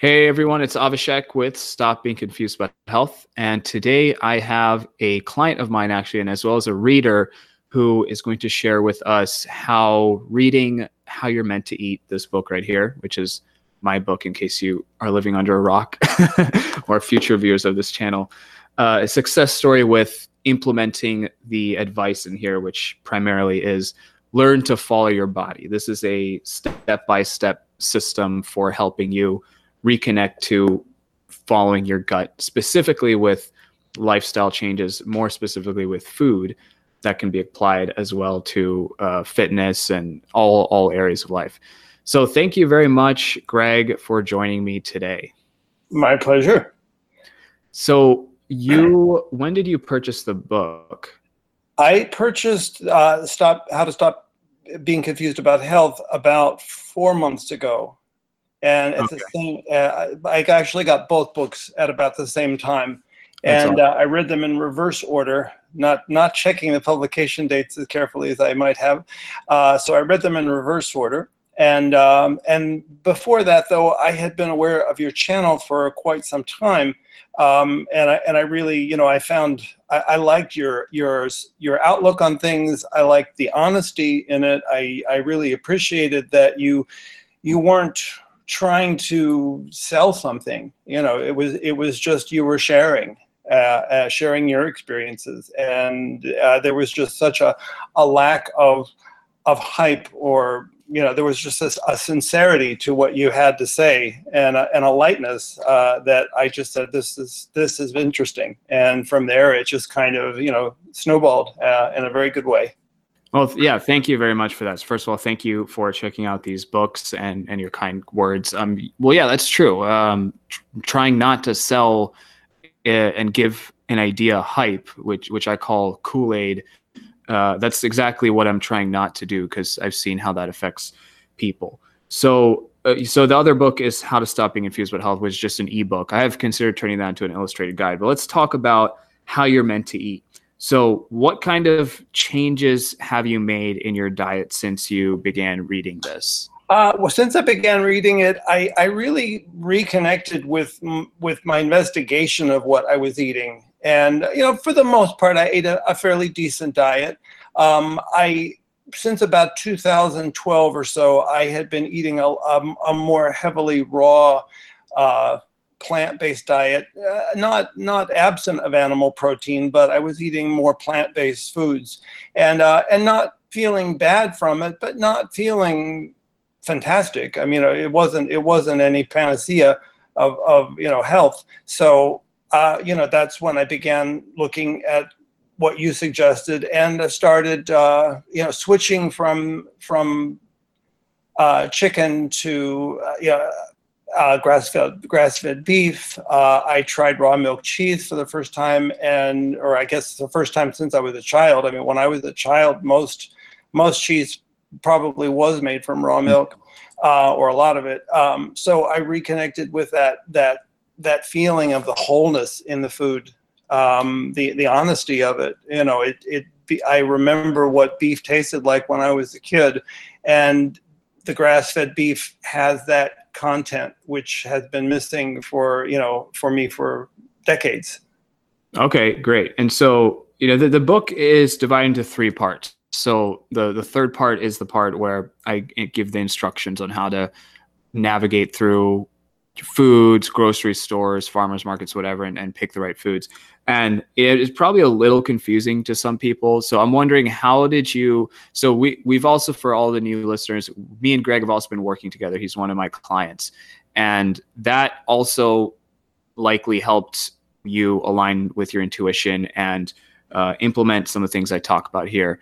Hey everyone, it's Avishek with Stop Being Confused About Health. And today I have a client of mine actually, and as well as a reader who is going to share with us how reading How You're Meant to Eat, this book right here, which is my book in case you are living under a rock or future viewers of this channel, uh, a success story with implementing the advice in here, which primarily is learn to follow your body. This is a step by step system for helping you reconnect to following your gut, specifically with lifestyle changes, more specifically with food that can be applied as well to uh, fitness and all all areas of life. So thank you very much, Greg, for joining me today. My pleasure. So you, when did you purchase the book? I purchased uh, "Stop How to Stop Being Confused About Health" about four months ago and it's okay. the same, uh, I actually got both books at about the same time, and uh, I read them in reverse order, not not checking the publication dates as carefully as I might have. Uh, so I read them in reverse order, and um, and before that, though, I had been aware of your channel for quite some time, um, and I and I really, you know, I found I, I liked your yours your outlook on things. I liked the honesty in it. I I really appreciated that you you weren't trying to sell something. You know, it was it was just you were sharing, uh, uh, sharing your experiences, and uh, there was just such a a lack of of hype or you know there was just a, a sincerity to what you had to say and a, and a lightness uh, that I just said this is this is interesting and from there it just kind of you know snowballed uh, in a very good way. Well, yeah, thank you very much for that. First of all, thank you for checking out these books and, and your kind words. Um, well, yeah, that's true. Um, tr- trying not to sell uh, and give an idea hype, which which I call Kool Aid. Uh, that's exactly what I'm trying not to do because I've seen how that affects people. So, uh, so the other book is How to Stop Being Confused with Health, which is just an ebook. I have considered turning that into an illustrated guide. But let's talk about how you're meant to eat. So, what kind of changes have you made in your diet since you began reading this? Uh, well, since I began reading it, I, I really reconnected with with my investigation of what I was eating, and you know, for the most part, I ate a, a fairly decent diet. Um, I since about 2012 or so, I had been eating a, a, a more heavily raw uh, plant-based diet, uh, not not absent of animal protein, but I was eating more plant-based foods, and uh, and not feeling bad from it, but not feeling fantastic. I mean, it wasn't it wasn't any panacea of of you know health. So uh, you know that's when I began looking at what you suggested and I started uh, you know switching from from uh, chicken to uh, know, uh, grass-fed grass-fed beef. Uh, I tried raw milk cheese for the first time, and or I guess the first time since I was a child. I mean, when I was a child, most most cheese probably was made from raw milk, uh, or a lot of it. Um, so I reconnected with that that that feeling of the wholeness in the food, um, the the honesty of it. You know, it it. I remember what beef tasted like when I was a kid, and the grass-fed beef has that content which has been missing for you know for me for decades. Okay great. And so you know the, the book is divided into three parts. So the the third part is the part where i give the instructions on how to navigate through foods, grocery stores, farmers markets, whatever, and, and pick the right foods. And it is probably a little confusing to some people. So I'm wondering how did you so we we've also for all the new listeners, me and Greg have also been working together. He's one of my clients. And that also likely helped you align with your intuition and uh, implement some of the things I talk about here.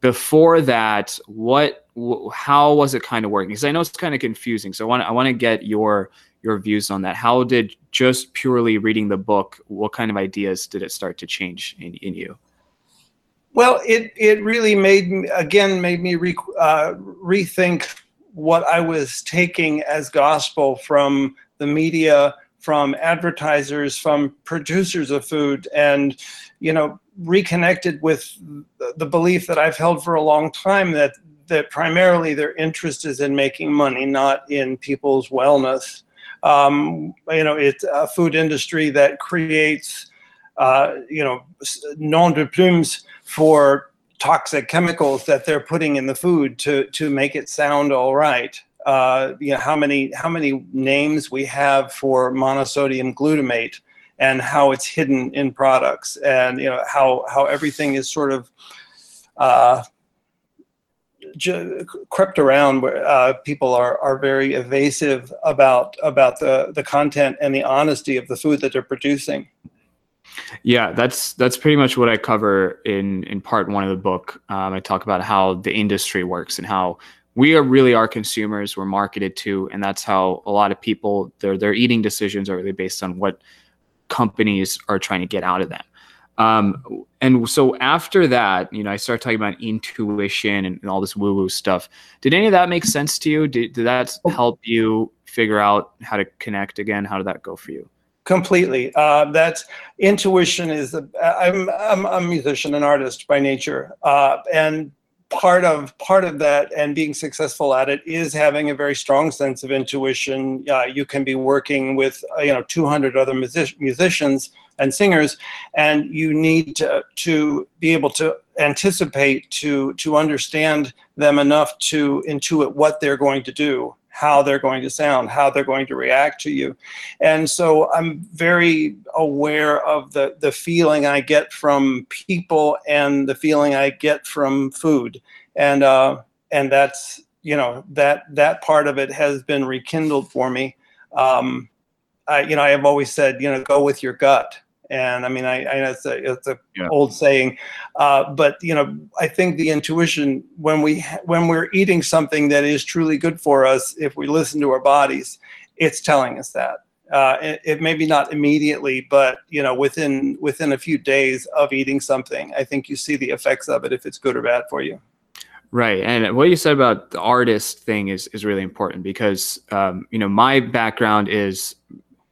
Before that, what, how was it kind of working? Because I know it's kind of confusing. So I want, I want to get your your views on that. How did just purely reading the book, what kind of ideas did it start to change in, in you? Well, it, it really made me, again, made me re, uh, rethink what I was taking as gospel from the media, from advertisers, from producers of food, and, you know, reconnected with the belief that I've held for a long time that that primarily their interest is in making money, not in people's wellness. Um, you know, it's a food industry that creates, uh, you know, nom de plumes for toxic chemicals that they're putting in the food to to make it sound all right. Uh, you know how many how many names we have for monosodium glutamate and how it's hidden in products and you know how how everything is sort of uh, crept around where uh, people are are very evasive about about the the content and the honesty of the food that they're producing. Yeah, that's that's pretty much what I cover in in part one of the book. Um, I talk about how the industry works and how we are really our consumers. We're marketed to, and that's how a lot of people their their eating decisions are really based on what companies are trying to get out of them. Um, and so after that, you know, I started talking about intuition and, and all this woo woo stuff. Did any of that make sense to you? Did, did that oh. help you figure out how to connect again? How did that go for you? Completely. Uh, that's intuition is the, I'm, I'm, a musician and artist by nature. Uh, and part of part of that and being successful at it is having a very strong sense of intuition. Uh, you can be working with uh, you know 200 other music- musicians and singers, and you need to to be able to anticipate to to understand them enough to intuit what they're going to do how they're going to sound, how they're going to react to you. And so I'm very aware of the, the feeling I get from people and the feeling I get from food. And, uh, and that's, you know, that, that part of it has been rekindled for me. Um, I, you know, I have always said, you know, go with your gut. And I mean, I, I know it's a, it's a yeah. old saying, uh, but you know, I think the intuition when we when we're eating something that is truly good for us, if we listen to our bodies, it's telling us that. Uh, it, it maybe not immediately, but you know, within within a few days of eating something, I think you see the effects of it if it's good or bad for you. Right, and what you said about the artist thing is is really important because um, you know my background is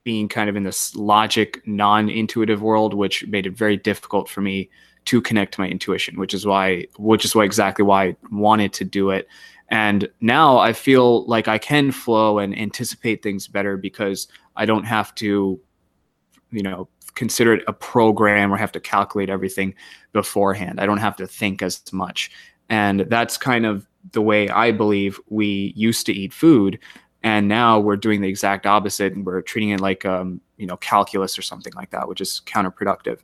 being kind of in this logic, non intuitive world, which made it very difficult for me to connect to my intuition, which is why, which is why exactly why I wanted to do it. And now I feel like I can flow and anticipate things better because I don't have to, you know, consider it a program or have to calculate everything beforehand. I don't have to think as much. And that's kind of the way I believe we used to eat food and now we're doing the exact opposite and we're treating it like um, you know calculus or something like that which is counterproductive.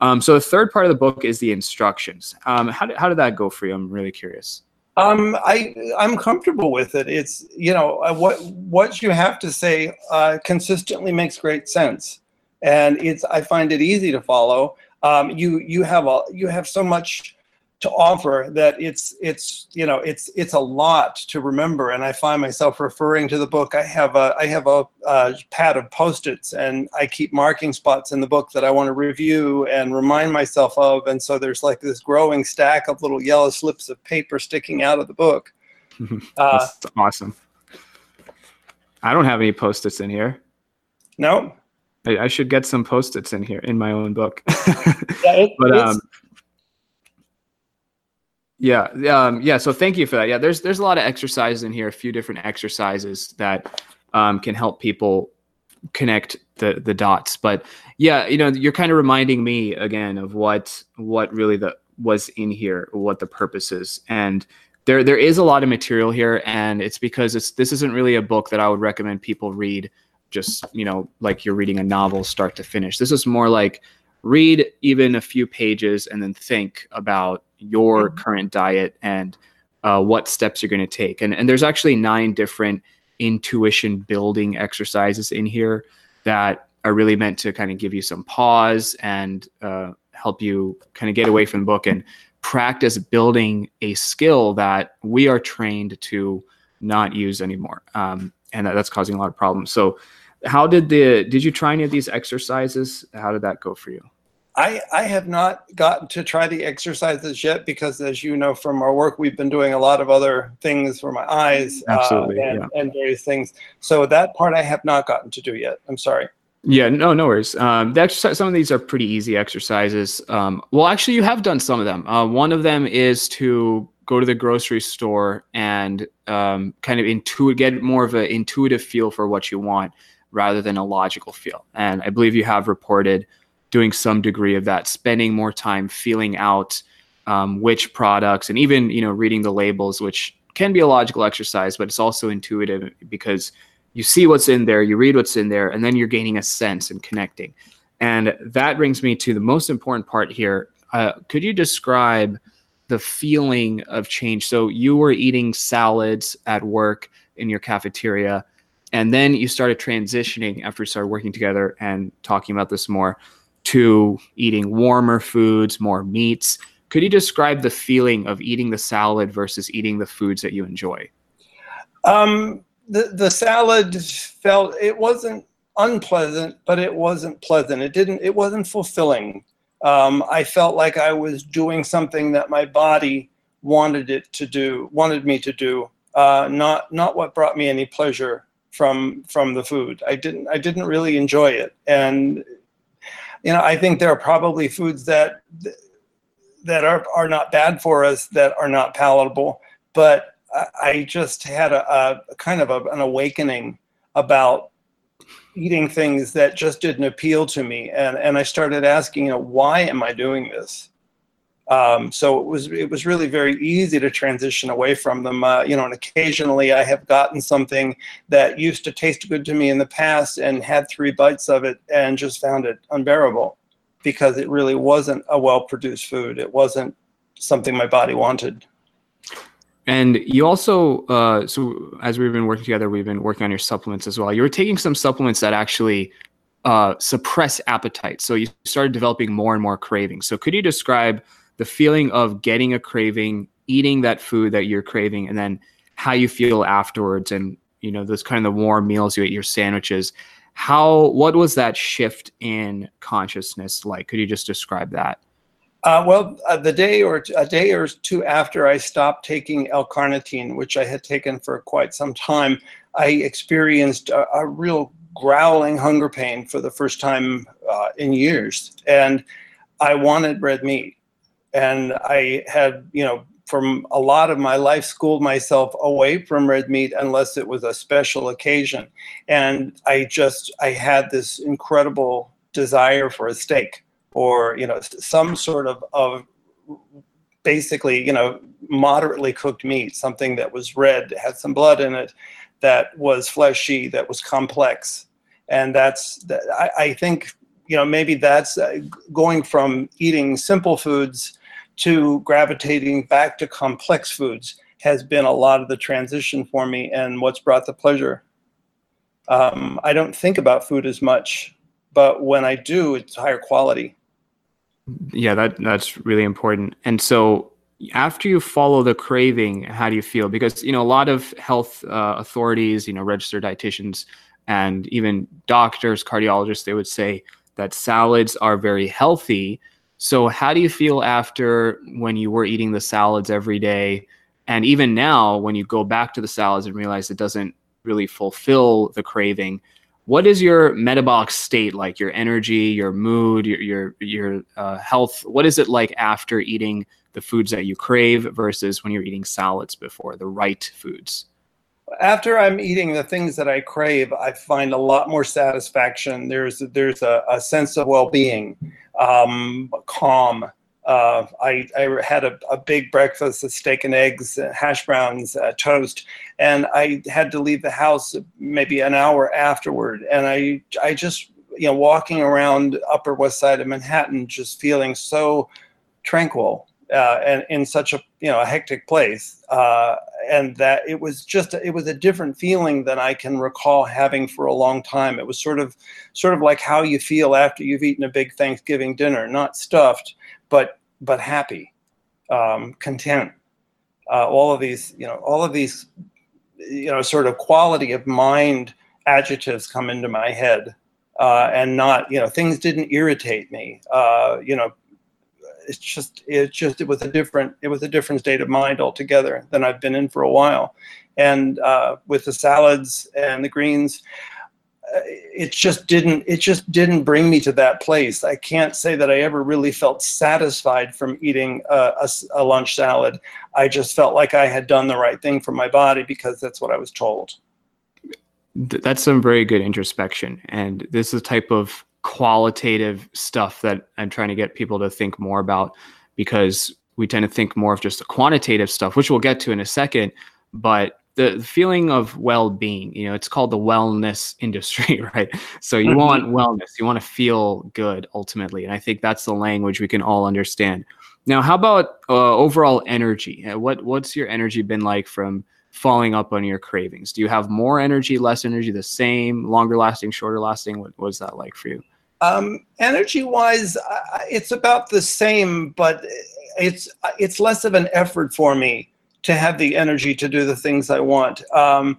Um, so the third part of the book is the instructions. Um, how, did, how did that go for you? I'm really curious. Um, I I'm comfortable with it. It's you know uh, what what you have to say uh, consistently makes great sense, and it's I find it easy to follow. Um, you you have a you have so much to offer that it's it's you know it's it's a lot to remember. And i find myself referring to the book. I have a i have a, a pad of post-its and i keep marking spots in the book that i want to review and remind myself of. And so there's like this growing stack of little yellow slips of paper sticking out of the book. Uh, that's awesome. I don't have any post-its in here. No? I, I should get some post-its in here in my own book. Yeah, it, but um yeah, um, yeah. So thank you for that. Yeah, there's there's a lot of exercises in here, a few different exercises that um, can help people connect the the dots. But yeah, you know, you're kind of reminding me again of what what really the was in here, what the purpose is, and there there is a lot of material here, and it's because it's this isn't really a book that I would recommend people read. Just you know, like you're reading a novel start to finish. This is more like read even a few pages and then think about your mm-hmm. current diet and uh, what steps you're going to take. And, and there's actually nine different intuition building exercises in here that are really meant to kind of give you some pause and uh, help you kind of get away from the book and practice building a skill that we are trained to not use anymore. Um, and that, that's causing a lot of problems. So, how did the did you try any of these exercises? How did that go for you? I, I have not gotten to try the exercises yet because, as you know from our work, we've been doing a lot of other things for my eyes uh, and, yeah. and, various things. So that part I have not gotten to do yet. I'm sorry. Yeah, no, no worries. Um, the exercise, some of these are pretty easy exercises. Um, well, actually, you have done some of them. Uh, one of them is to go to the grocery store and um, kind of intuit, get more of an intuitive feel for what you want. Rather than a logical feel. And I believe you have reported doing some degree of that, spending more time feeling out um, which products and even you know reading the labels, which can be a logical exercise, but it's also intuitive because you see what's in there, you read what's in there, and then you're gaining a sense and connecting. And that brings me to the most important part here. Uh, could you describe the feeling of change? So you were eating salads at work in your cafeteria, and then you started transitioning after we started working together and talking about this more to eating warmer foods, more meats. Could you describe the feeling of eating the salad versus eating the foods that you enjoy? Um, the the salad felt it wasn't unpleasant, but it wasn't pleasant. It didn't. It wasn't fulfilling. Um, I felt like I was doing something that my body wanted it to do, wanted me to do, uh, not not what brought me any pleasure from from the food. I didn't I didn't really enjoy it, and you know I think there are probably foods that that are are not bad for us that are not palatable, but I, I just had a, a kind of a, an awakening about eating things that just didn't appeal to me, and and I started asking, you know, why am I doing this? Um, so it was it was really very easy to transition away from them. Uh, you know, and occasionally I have gotten something that used to taste good to me in the past and had three bites of it and just found it unbearable because it really wasn't a well produced food. It wasn't something my body wanted. And you also, uh, so as we've been working together, we've been working on your supplements as well. You were taking some supplements that actually uh, suppress appetite. So you started developing more and more cravings. So could you describe the feeling of getting a craving, eating that food that you're craving, and then how you feel afterwards, and you know those kind of the warm meals you ate, your sandwiches. How what was that shift in consciousness like? Could you just describe that? Uh, well, uh, the day or t- a day or two after I stopped taking L-carnitine, which I had taken for quite some time, I experienced a, a real growling hunger pain for the first time uh, in years, and I wanted red meat. And I had, you know, from a lot of my life, schooled myself away from red meat unless it was a special occasion. And I just, I had this incredible desire for a steak or you know some sort of of basically you know moderately cooked meat, something that was red, had some blood in it, that was fleshy, that was complex, and that's that. I, I think you know maybe that's uh, going from eating simple foods to gravitating back to complex foods has been a lot of the transition for me and what's brought the pleasure. Um, I don't think about food as much, but when I do, it's higher quality. Yeah that that's really important. And so after you follow the craving how do you feel? Because you know a lot of health uh, authorities you know registered dietitians and even doctors cardiologists they would say that salads are very healthy so how do you feel after when you were eating the salads every day? And even now when you go back to the salads and realize it doesn't really fulfill the craving what is your metabolic state like? Your energy your mood your your, your uh, health? What is it like after eating the foods that you crave versus when you're eating salads before the right foods? After i'm eating the things that i crave i find a lot more satisfaction. There's there's a, a sense of well-being um, calm uh, I, I, had a, a, big breakfast of steak and eggs, uh, hash browns, uh, toast, and I had to leave the house maybe an hour afterward. And I, I just, you know, walking around Upper West Side of Manhattan, just feeling so tranquil uh, and in such a, you know, a hectic place. And that it was just, it was a different feeling than I can recall having for a long time. It was sort of, sort of like how you feel after you've eaten a big Thanksgiving dinner, not stuffed, but but happy, um, content. Uh, all of these, you know, all of these, you know, sort of quality of mind adjectives come into my head, uh, and not, you know, things didn't irritate me. Uh, you know, it's just, it just, it was a different, it was a different state of mind altogether than I've been in for a while. And uh, with the salads and the greens, it just didn't it just didn't bring me to that place. I can't say that i ever really felt satisfied from eating a, a, a, lunch salad. I just felt like i had done the right thing for my body because that's what i was told. That's some very good introspection, and this is a type of qualitative stuff that I'm trying to get people to think more about because we tend to think more of just the quantitative stuff, which we'll get to in a second. But the feeling of well-being, you know, it's called the wellness industry, right? So you mm-hmm. want wellness, you want to feel good ultimately, and I think that's the language we can all understand. Now, how about uh, overall energy? Uh, what what's your energy been like from following up on your cravings? Do you have more energy, less energy, the same, longer lasting, shorter lasting? What was that like for you? Um, energy wise, it's about the same, but it's it's less of an effort for me to have the energy to do the things I want. Um,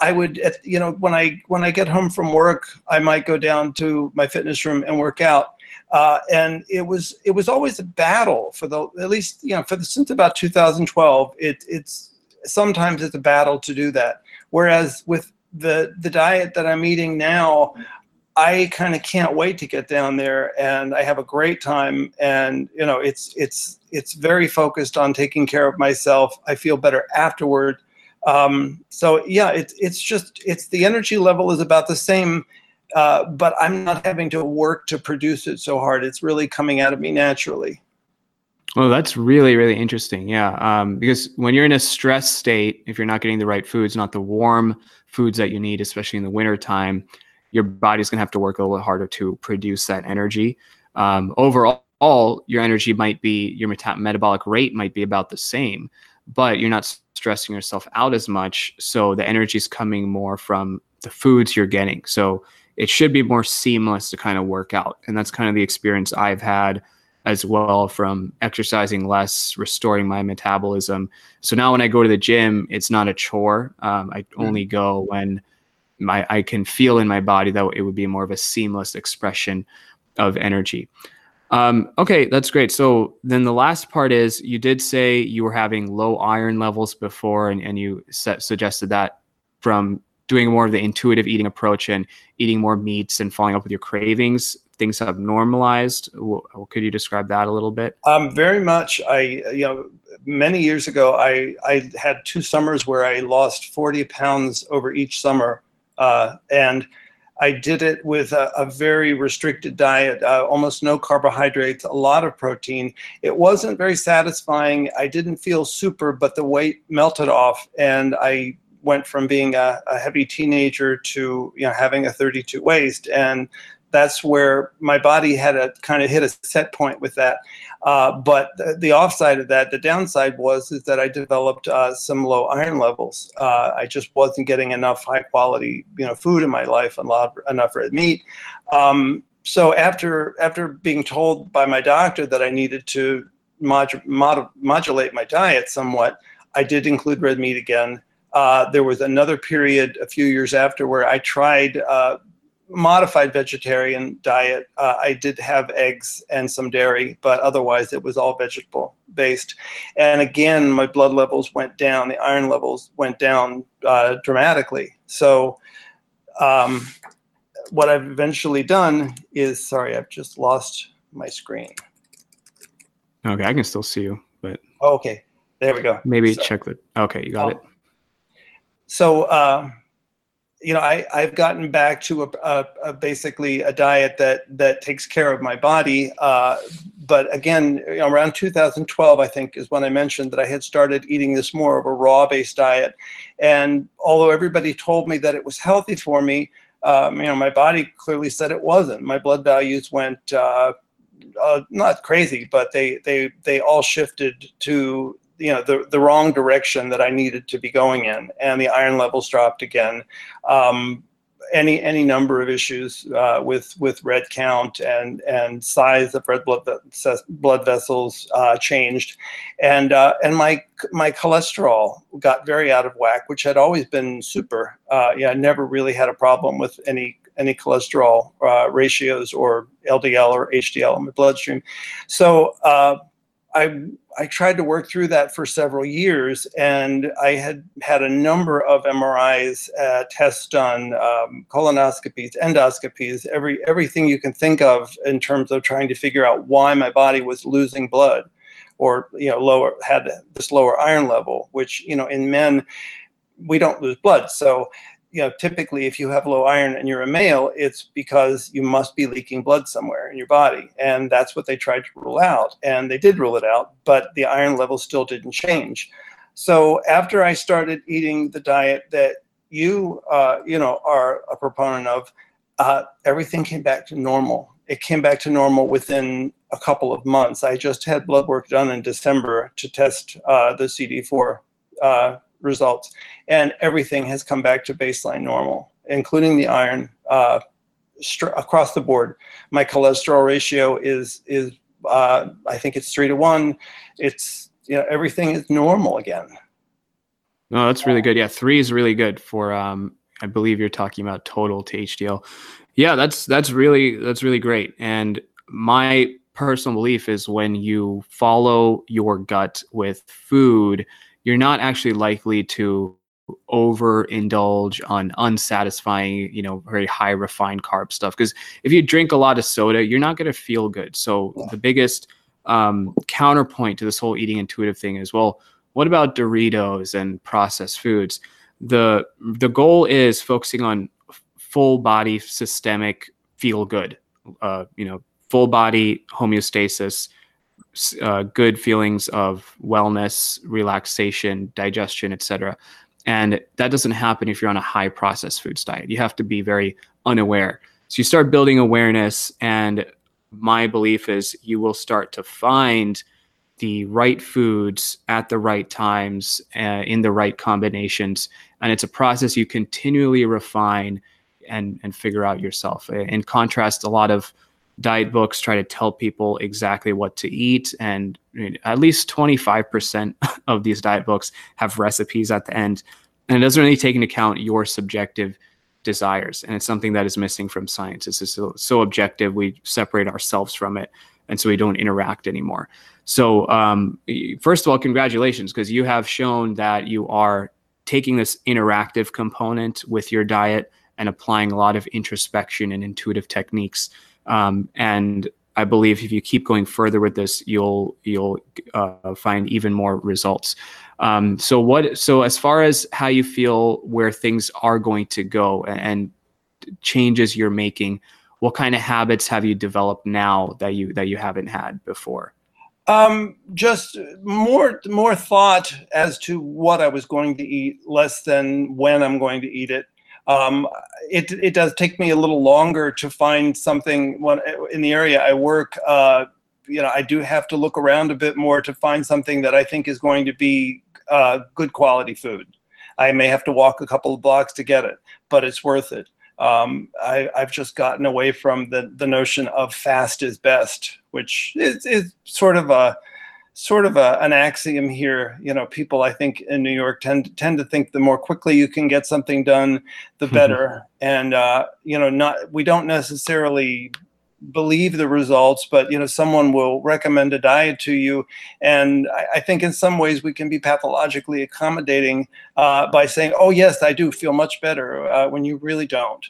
I would, you know, when I when I get home from work, I might go down to my fitness room and work out. Uh, and it was it was always a battle for the at least you know for the since about 2012. It it's sometimes it's a battle to do that. Whereas with the the diet that I'm eating now, I kind of can't wait to get down there, and I have a great time. And you know, it's it's it's very focused on taking care of myself. I feel better afterward. Um, so yeah, it's it's just it's the energy level is about the same, uh, but I'm not having to work to produce it so hard. It's really coming out of me naturally. Well, that's really, really interesting. Yeah. Um, because when you're in a stress state, if you're not getting the right foods, not the warm foods that you need, especially in the winter time, your body's going to have to work a little harder to produce that energy. Um, overall, your energy might be, your meta- metabolic rate might be about the same, but you're not stressing yourself out as much. So the energy is coming more from the foods you're getting. So it should be more seamless to kind of work out. And that's kind of the experience I've had as well from exercising less, restoring my metabolism. So now when I go to the gym, it's not a chore. Um, I mm. only go when my I can feel in my body that it would be more of a seamless expression of energy. Um, okay, that's great. So then the last part is you did say you were having low iron levels before, and, and you set, suggested that from doing more of the intuitive eating approach and eating more meats and following up with your cravings, things have normalized. Could you describe that a little bit? Um, very much. I, you know, many years ago, I, I had two summers where I lost 40 pounds over each summer. Uh, and I did it with a, a very restricted diet, uh, almost no carbohydrates, a lot of protein. It wasn't very satisfying. I didn't feel super, but the weight melted off, and I went from being a, a heavy teenager to you know having a 32 waist, and that's where my body had a kind of hit a set point with that. Uh, but the, the, offside of that, the downside was is that I developed uh, some low iron levels. Uh, I just wasn't getting enough high quality, you know, food in my life, lot, enough red meat. Um, so after after being told by my doctor that I needed to mod- mod- modulate my diet somewhat, I did include red meat again. Uh, there was another period a few years after where I tried uh, modified vegetarian diet. Uh, I did have eggs and some dairy, but otherwise it was all vegetable based. And again, my blood levels went down, the iron levels went down uh, dramatically. So, um, what I've eventually done is sorry, I've just lost my screen. Okay, I can still see you, but okay, there we go. Maybe so, check the. Okay, you got it. So. Uh, you know, I, I've gotten back to a, a, a, basically a diet that that takes care of my body. Uh, but again, you know, around 2012, I think is when I mentioned that I had started eating this more of a raw-based diet. And although everybody told me that it was healthy for me, um, you know, my body clearly said it wasn't. My blood values went uh, uh, not crazy, but they they they all shifted to you know the the wrong direction that I needed to be going in, and the iron levels dropped again. Um, any any number of issues uh, with with red count and and size of red blood blood vessels uh, changed, and uh, and my my cholesterol got very out of whack, which had always been super. Uh, yeah, I never really had a problem with any any cholesterol uh, ratios or LDL or HDL in my bloodstream. So uh, I I tried to work through that for several years, and I had had a number of MRIs, uh, tests done, um, colonoscopies, endoscopies, every everything you can think of in terms of trying to figure out why my body was losing blood, or you know lower had this lower iron level, which you know in men we don't lose blood, so you know, typically if you have low iron and you're a male, it's because you must be leaking blood somewhere in your body. And that's what they tried to rule out. And they did rule it out, but the iron level still didn't change. So after I started eating the diet that you, uh, you know, are a proponent of, uh, everything came back to normal. It came back to normal within a couple of months. I just had blood work done in December to test uh, the CD4 uh, results, and everything has come back to baseline normal, including the iron uh, across the board. My cholesterol ratio is is uh, I think it's three to one. It's you know everything is normal again. No, that's really good. Yeah, three is really good for. Um, I believe you're talking about total to HDL. Yeah, that's that's really that's really great. And my personal belief is when you follow your gut with food, you're not actually likely to overindulge on unsatisfying, you know, very high refined carb stuff. Because if you drink a lot of soda, you're not going to feel good. So yeah. the biggest um, counterpoint to this whole eating intuitive thing is, well, what about Doritos and processed foods? The the goal is focusing on full body systemic feel good, uh, you know, full body homeostasis, uh, good feelings of wellness, relaxation, digestion, etc. And that doesn't happen if you're on a high processed foods diet. You have to be very unaware. So you start building awareness, and my belief is you will start to find the right foods at the right times uh, in the right combinations. And it's a process you continually refine and, and figure out yourself. In contrast, a lot of diet books try to tell people exactly what to eat. And at least 25% of these diet books have recipes at the end. And it doesn't really take into account your subjective desires. And it's something that is missing from science. It's so, so objective we separate ourselves from it. And so we don't interact anymore. So um, first of all congratulations because you have shown that you are taking this interactive component with your diet and applying a lot of introspection and intuitive techniques um, and I believe if you keep going further with this, you'll you'll uh, find even more results. Um, so what? So as far as how you feel where things are going to go and changes you're making, what kind of habits have you developed now that you that you haven't had before? Um, just more more thought as to what I was going to eat, less than when I'm going to eat it. Um, it, it does take me a little longer to find something when, in the area I work. Uh, you know, I do have to look around a bit more to find something that I think is going to be uh, good quality food. I may have to walk a couple of blocks to get it, but it's worth it. Um, I, have just gotten away from the, the notion of fast is best, which is, is sort of a sort of a, an axiom here. You know, people I think in New York tend tend to think the more quickly you can get something done, the mm-hmm. better. and uh, you know, not we don't necessarily believe the results, but you know, someone will recommend a diet to you, and I, I think in some ways we can be pathologically accommodating uh, by saying, "Oh yes, I do feel much better," uh, when you really don't.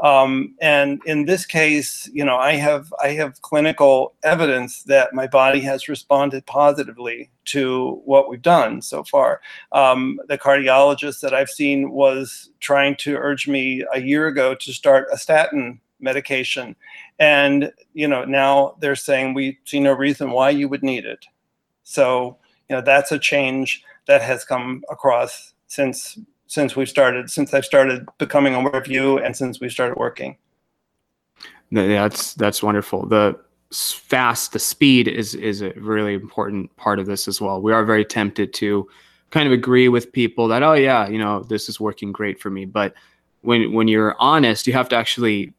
Um, and in this case, you know, I have I have clinical evidence that my body has responded positively to what we've done so far. Um, the cardiologist that I've seen was trying to urge me a year ago to start a statin medication, and you know now they're saying we see no reason why you would need it. So you know that's a change that has come across since since we've started, since I've started becoming aware of you, and since we started working. That's that's wonderful. The fast, the speed is is a really important part of this as well. We are very tempted to kind of agree with people that oh yeah, you know this is working great for me, but when when you're honest, you have to actually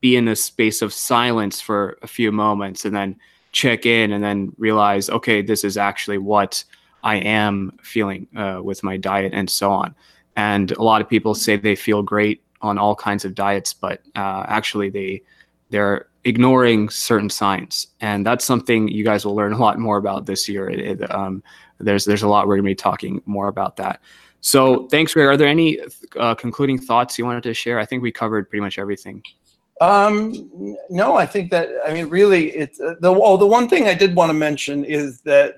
be in a space of silence for a few moments and then check in and then realize okay, this is actually what I am feeling uh, with my diet and so on. And a lot of people say they feel great on all kinds of diets, but uh, actually they they're ignoring certain signs, and that's something you guys will learn a lot more about this year. It, it, um, there's there's a lot we're gonna be talking more about that. So thanks, Greg. Are there any uh, concluding thoughts you wanted to share? I think we covered pretty much everything. Um, no, I think that I mean really it's uh, the oh the one thing I did want to mention is that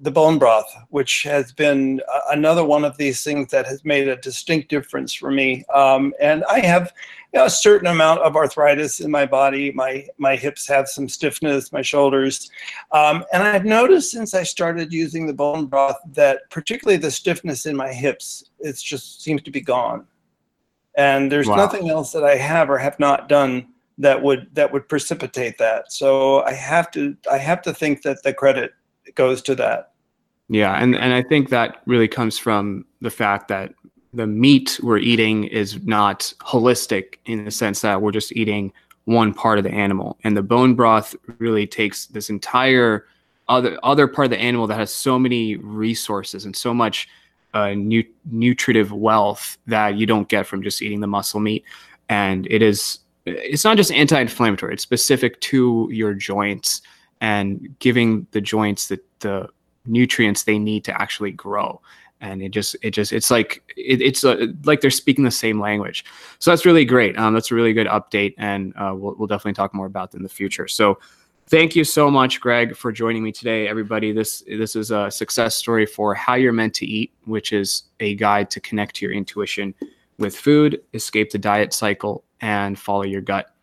the bone broth, which has been uh, another one of these things that has made a distinct difference for me. Um, and I have you know, a certain amount of arthritis in my body. My my hips have some stiffness, my shoulders, um, and I've noticed since I started using the bone broth that particularly the stiffness in my hips, it just seems to be gone and there's wow. nothing else that I have or have not done that would that would precipitate that. So I have to I have to think that the credit goes to that. Yeah, and and I think that really comes from the fact that the meat we're eating is not holistic in the sense that we're just eating one part of the animal, and the bone broth really takes this entire other other part of the animal that has so many resources and so much nu- nutritive wealth that you don't get from just eating the muscle meat. And it is, it's not just anti inflammatory, it's specific to your joints and giving the joints the, the nutrients they need to actually grow. And it just, it just, it's like, it, it's uh, like they're speaking the same language. So that's really great. Um, that's a really good update. And uh, we'll, we'll definitely talk more about that in the future. So, Thank you so much, Greg, for joining me today, everybody. This this is a success story for How You're Meant to Eat, which is a guide to connect to your intuition with food, escape the diet cycle, and follow your gut.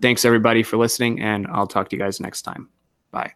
Thanks, everybody, for listening, and I'll talk to you guys next time. Bye.